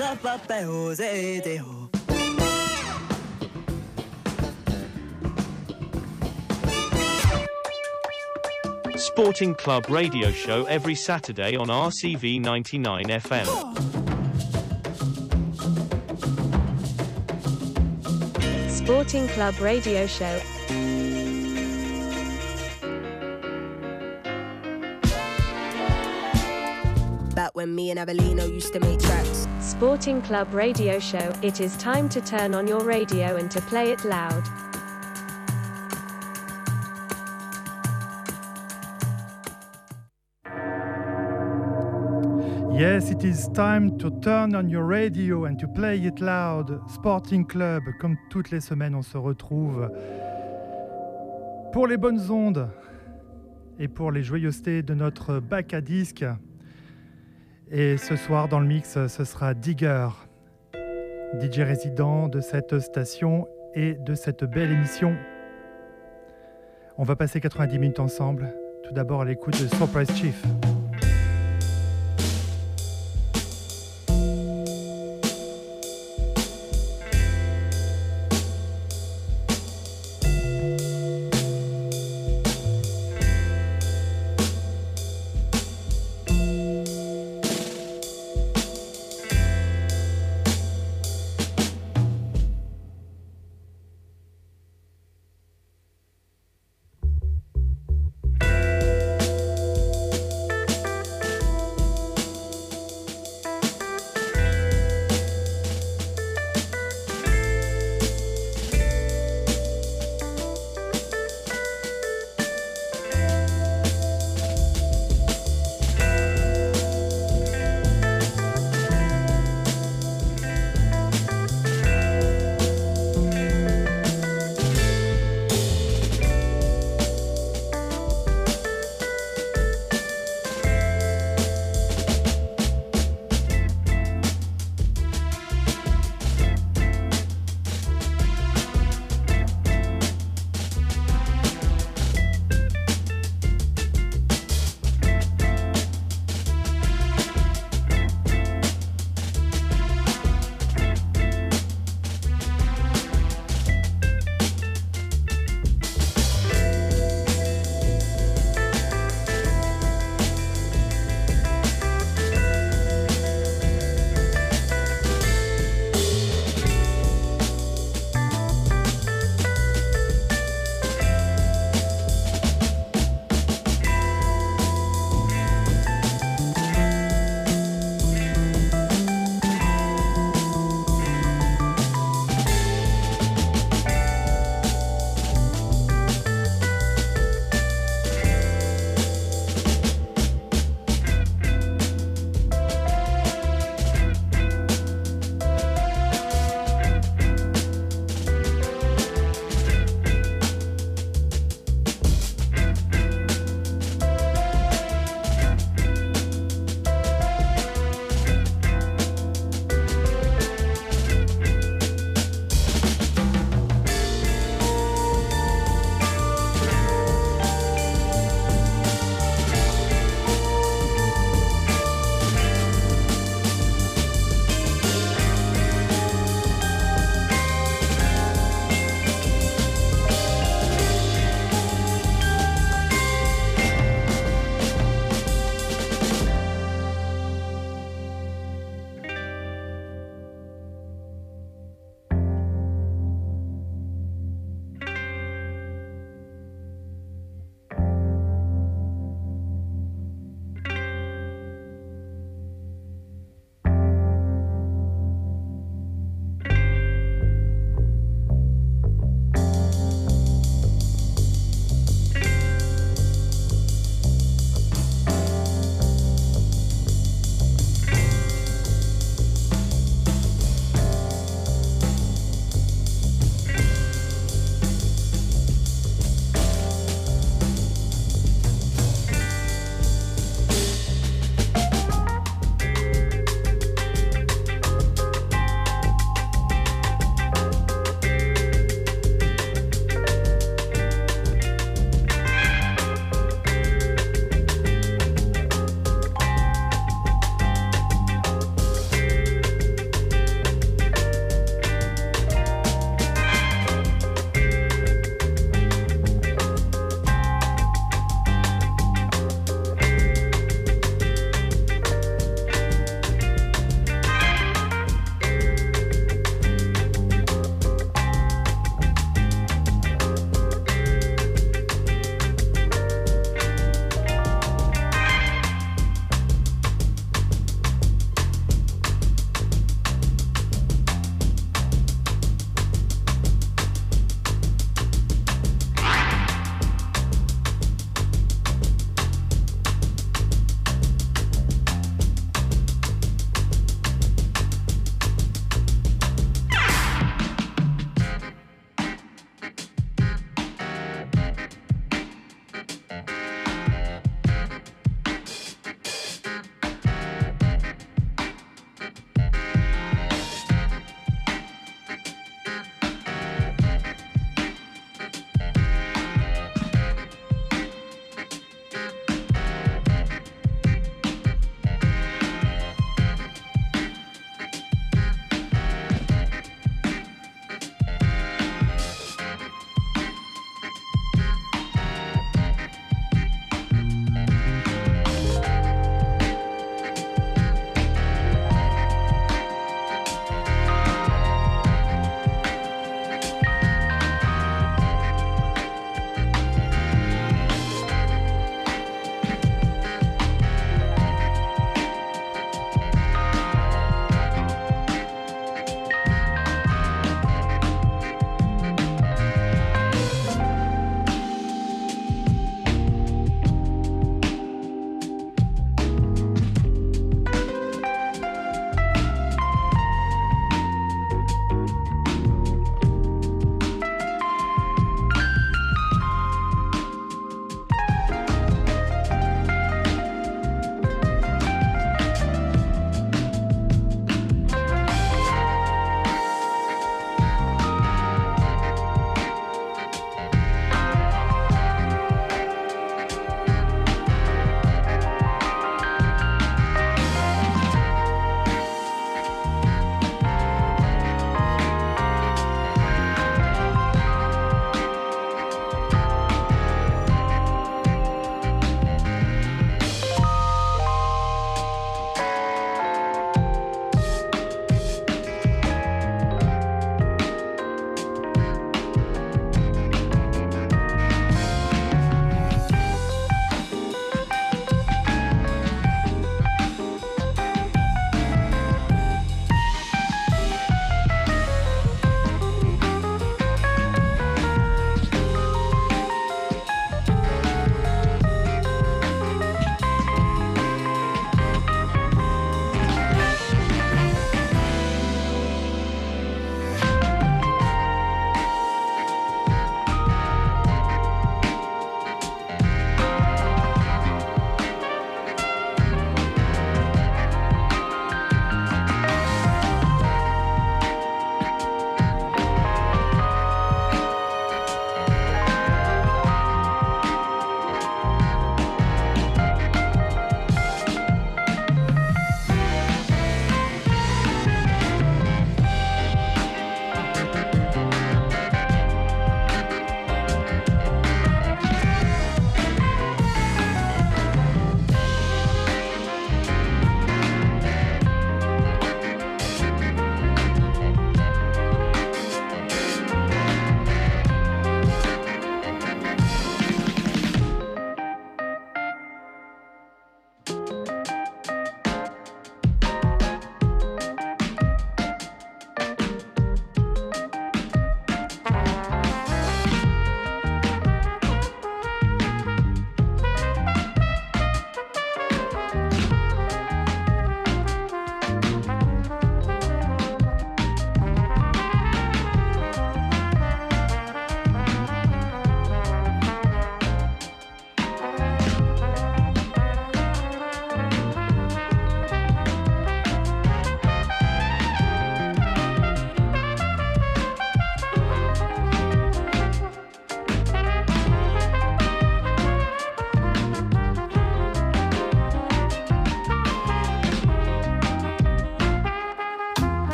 sta pape ose te ho. Sporting Club radio show every Saturday on RCV 99 FM. Sporting Club Radio Show. Back when me and Avelino used to make tracks. Sporting Club Radio Show. It is time to turn on your radio and to play it loud. Yes, it is time to turn on your radio and to play it loud. Sporting Club, comme toutes les semaines, on se retrouve pour les bonnes ondes et pour les joyeusetés de notre bac à disques. Et ce soir, dans le mix, ce sera Digger, DJ résident de cette station et de cette belle émission. On va passer 90 minutes ensemble. Tout d'abord à l'écoute de Surprise Chief.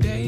Rain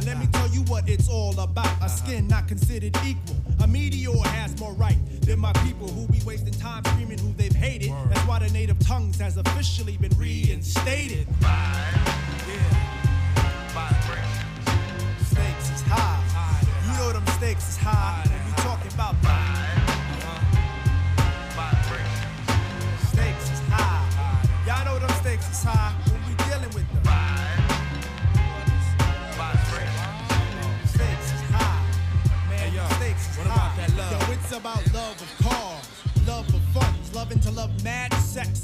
Now let me tell you what it's all about. A skin not considered equal. A meteor has more right than my people who be wasting time screaming who they've hated. That's why the native tongues has officially been reinstated. Stakes is high. You know them stakes is high. When you talking about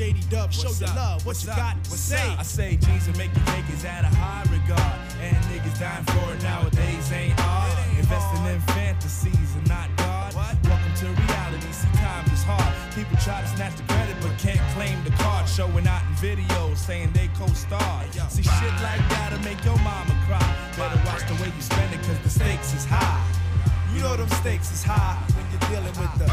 JD Dub, show your love. What What's you up? got to What's say? up? I say jeans and make you take is at a high regard. And niggas dying for it nowadays ain't hard. Investing in fantasies and not God. Welcome to reality. See, times is hard. People try to snatch the credit but can't claim the card. Showing out in videos saying they co-star. See, shit like that'll make your mama cry. Better watch the way you spend it cause the stakes is high. You know them stakes is high when you're dealing with the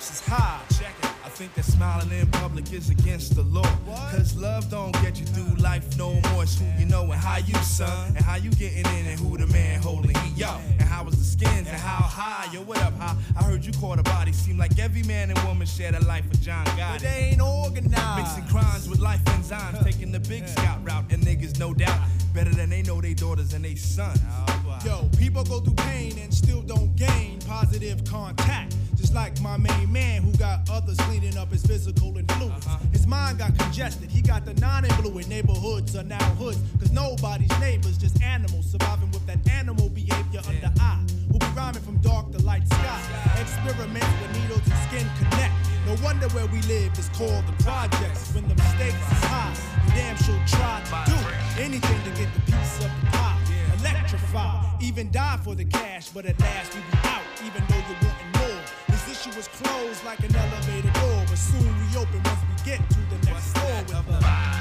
Man, is high. Check it. I think that smiling in public is against the law. Cause love don't get you through life no more. It's who you know and how you son. And how you getting in and who the man holding heat. Yo, and how was the skins and how high. Yo, what up, high? I heard you caught a body. Seem like every man and woman share the life of John But they ain't organized. Mixing crimes with life enzymes, taking the big scout route, and niggas no doubt better than they know they daughters and they sons. Yo, people go through pain and still don't gain positive contact. Just like my main man who got others cleaning up his physical influence. Uh-huh. His mind got congested, he got the non-influent neighborhoods are now hoods. Cause nobody's neighbors, just animals surviving with that animal behavior under eye. Who be rhyming from dark to light sky. Experiments with needles and skin connect. No wonder where we live is called the projects. When the mistakes is high, you damn sure try to do anything to get the piece of the pie. Electrify, even die for the cash, but at last we be out, even though you're wanting Was closed like an elevator door, but soon we open once we get to the next floor with the stakes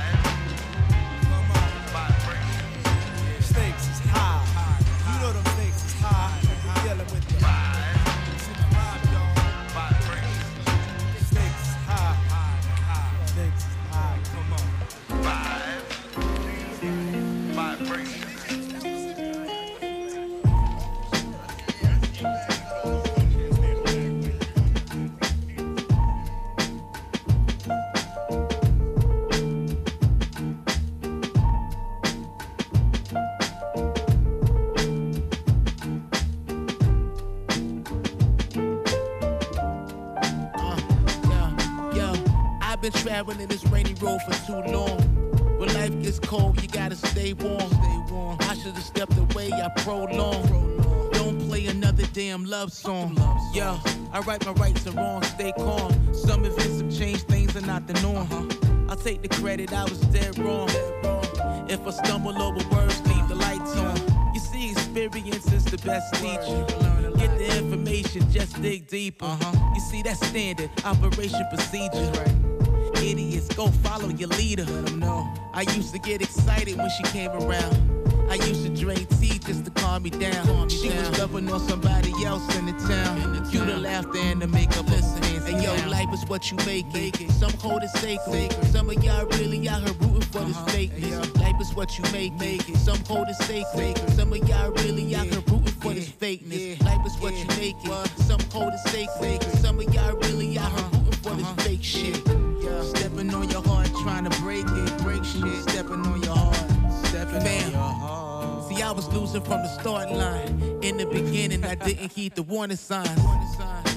damn love song. Yo, I write my rights and wrongs, stay calm. Some events have changed, things are not the norm. I'll take the credit, I was dead wrong. If I stumble over words, leave the lights on. You see, experience is the best teacher. Get the information, just dig deeper. You see, that's standard operation procedure. Idiots, go follow your leader. I used to get excited when she came around. I used to drink tea just to calm me down. she was loving on somebody else in the town. Cue the laughter and the makeup. Listen, And yo, life is what you make it. Some hold it sacred. Some of y'all really out here rooting for this uh-huh. fakeness. Life is what you make it. Some hold it sacred. Some of y'all really out here rooting for this fakeness. Life is what you make it. Some hold it sacred. Some of y'all really out here losing from the start line. In the beginning, I didn't heed the warning signs.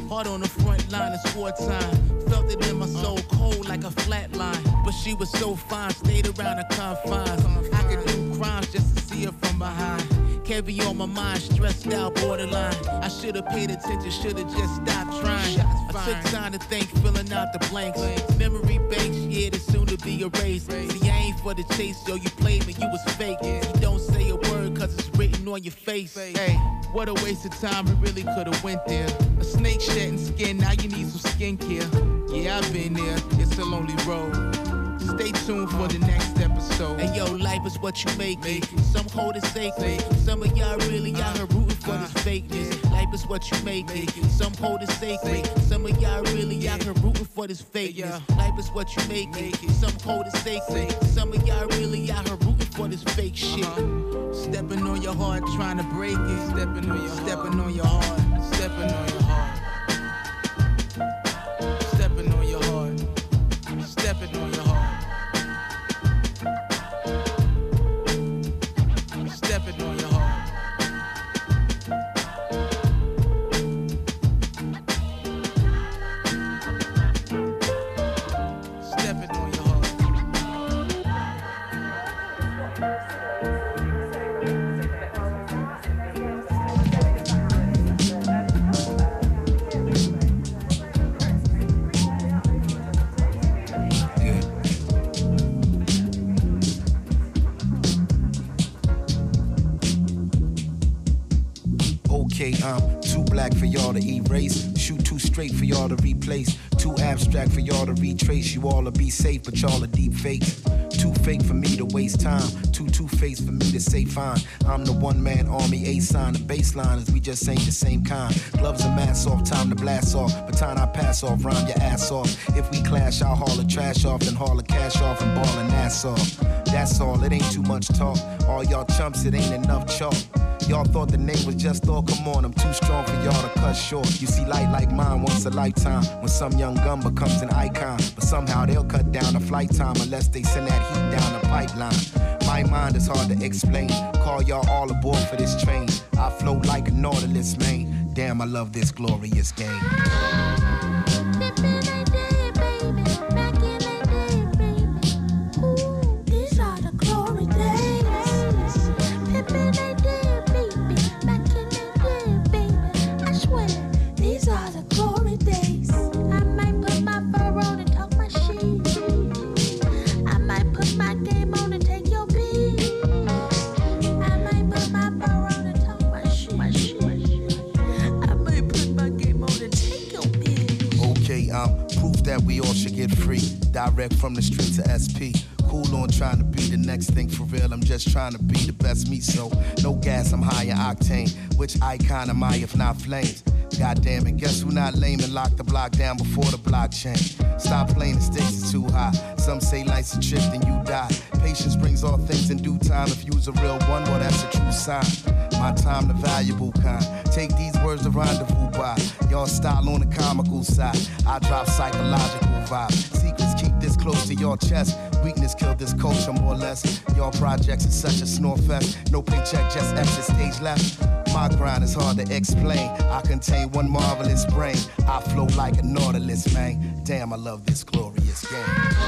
Hard on the front line, it's wartime. Felt it in my soul, cold like a flat line. But she was so fine, stayed around the confines. I could do crimes just to see her from behind. Heavy on my mind, stressed out, borderline. I should've paid attention, should've just stopped trying. I took time to think, filling out the blanks. Memory banks, yeah, they soon to be erased. See, I ain't for the chase, yo, you played me, you was fake. You don't say a word, written on your face. Hey, what a waste of time, we really could've went there. A snake shedding skin, now you need some skincare. Yeah, I've been there, it's a lonely road. Stay tuned for the next episode. And yo, life is what you make it. Some hold it sacred. Some of y'all really out here rooting for this fakeness. Life is what you make it. Some hold it sacred. Some of y'all really out here rooting for this fakeness. Life is what you make it. Some hold it sacred. Some of y'all really out here rooting for this fake shit. Stepping on your heart, trying to break it. Stepping on your, stepping on your heart, stepping on your black for y'all to erase. Shoot too straight for y'all to replace. Too abstract for y'all to retrace. You all to be safe, but y'all are deep fakes. Too fake for me to waste time. Too two faced for me to say fine. I'm the one man army, A sign. The baseline is we just ain't the same kind. Gloves and masks off, time to blast off. Baton I pass off, rhyme your ass off. If we clash, I'll haul the trash off, then haul the cash off and ball and ass off. That's all, it ain't too much talk. All y'all chumps, it ain't enough chalk. Y'all thought the name was just all come on. I'm too strong for y'all to cut short. You see light like mine once a lifetime. When some young gun becomes an icon. But somehow they'll cut down the flight time unless they send that heat down the pipeline. My mind is hard to explain. Call y'all all aboard for this train. I float like a nautilus, man. Damn, I love this glorious game. Which icon am I if not flames? God damn it, guess who not lame and locked the block down before the blockchain? Stop playing, the stakes is too high. Some say life's a trip, then you die. Patience brings all things in due time. If you's a real one, well, that's a true sign. My time, the valuable kind. Take these words to rendezvous by. Y'all style on the comical side. I drop psychological vibes. Secrets keep this close to your chest. Weakness killed this culture more or less. Y'all projects is such a snore fest. No paycheck, just exit stage left. My grind is hard to explain. I contain one marvelous brain. I flow like a nautilus, man. Damn, I love this glorious game.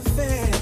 the fair.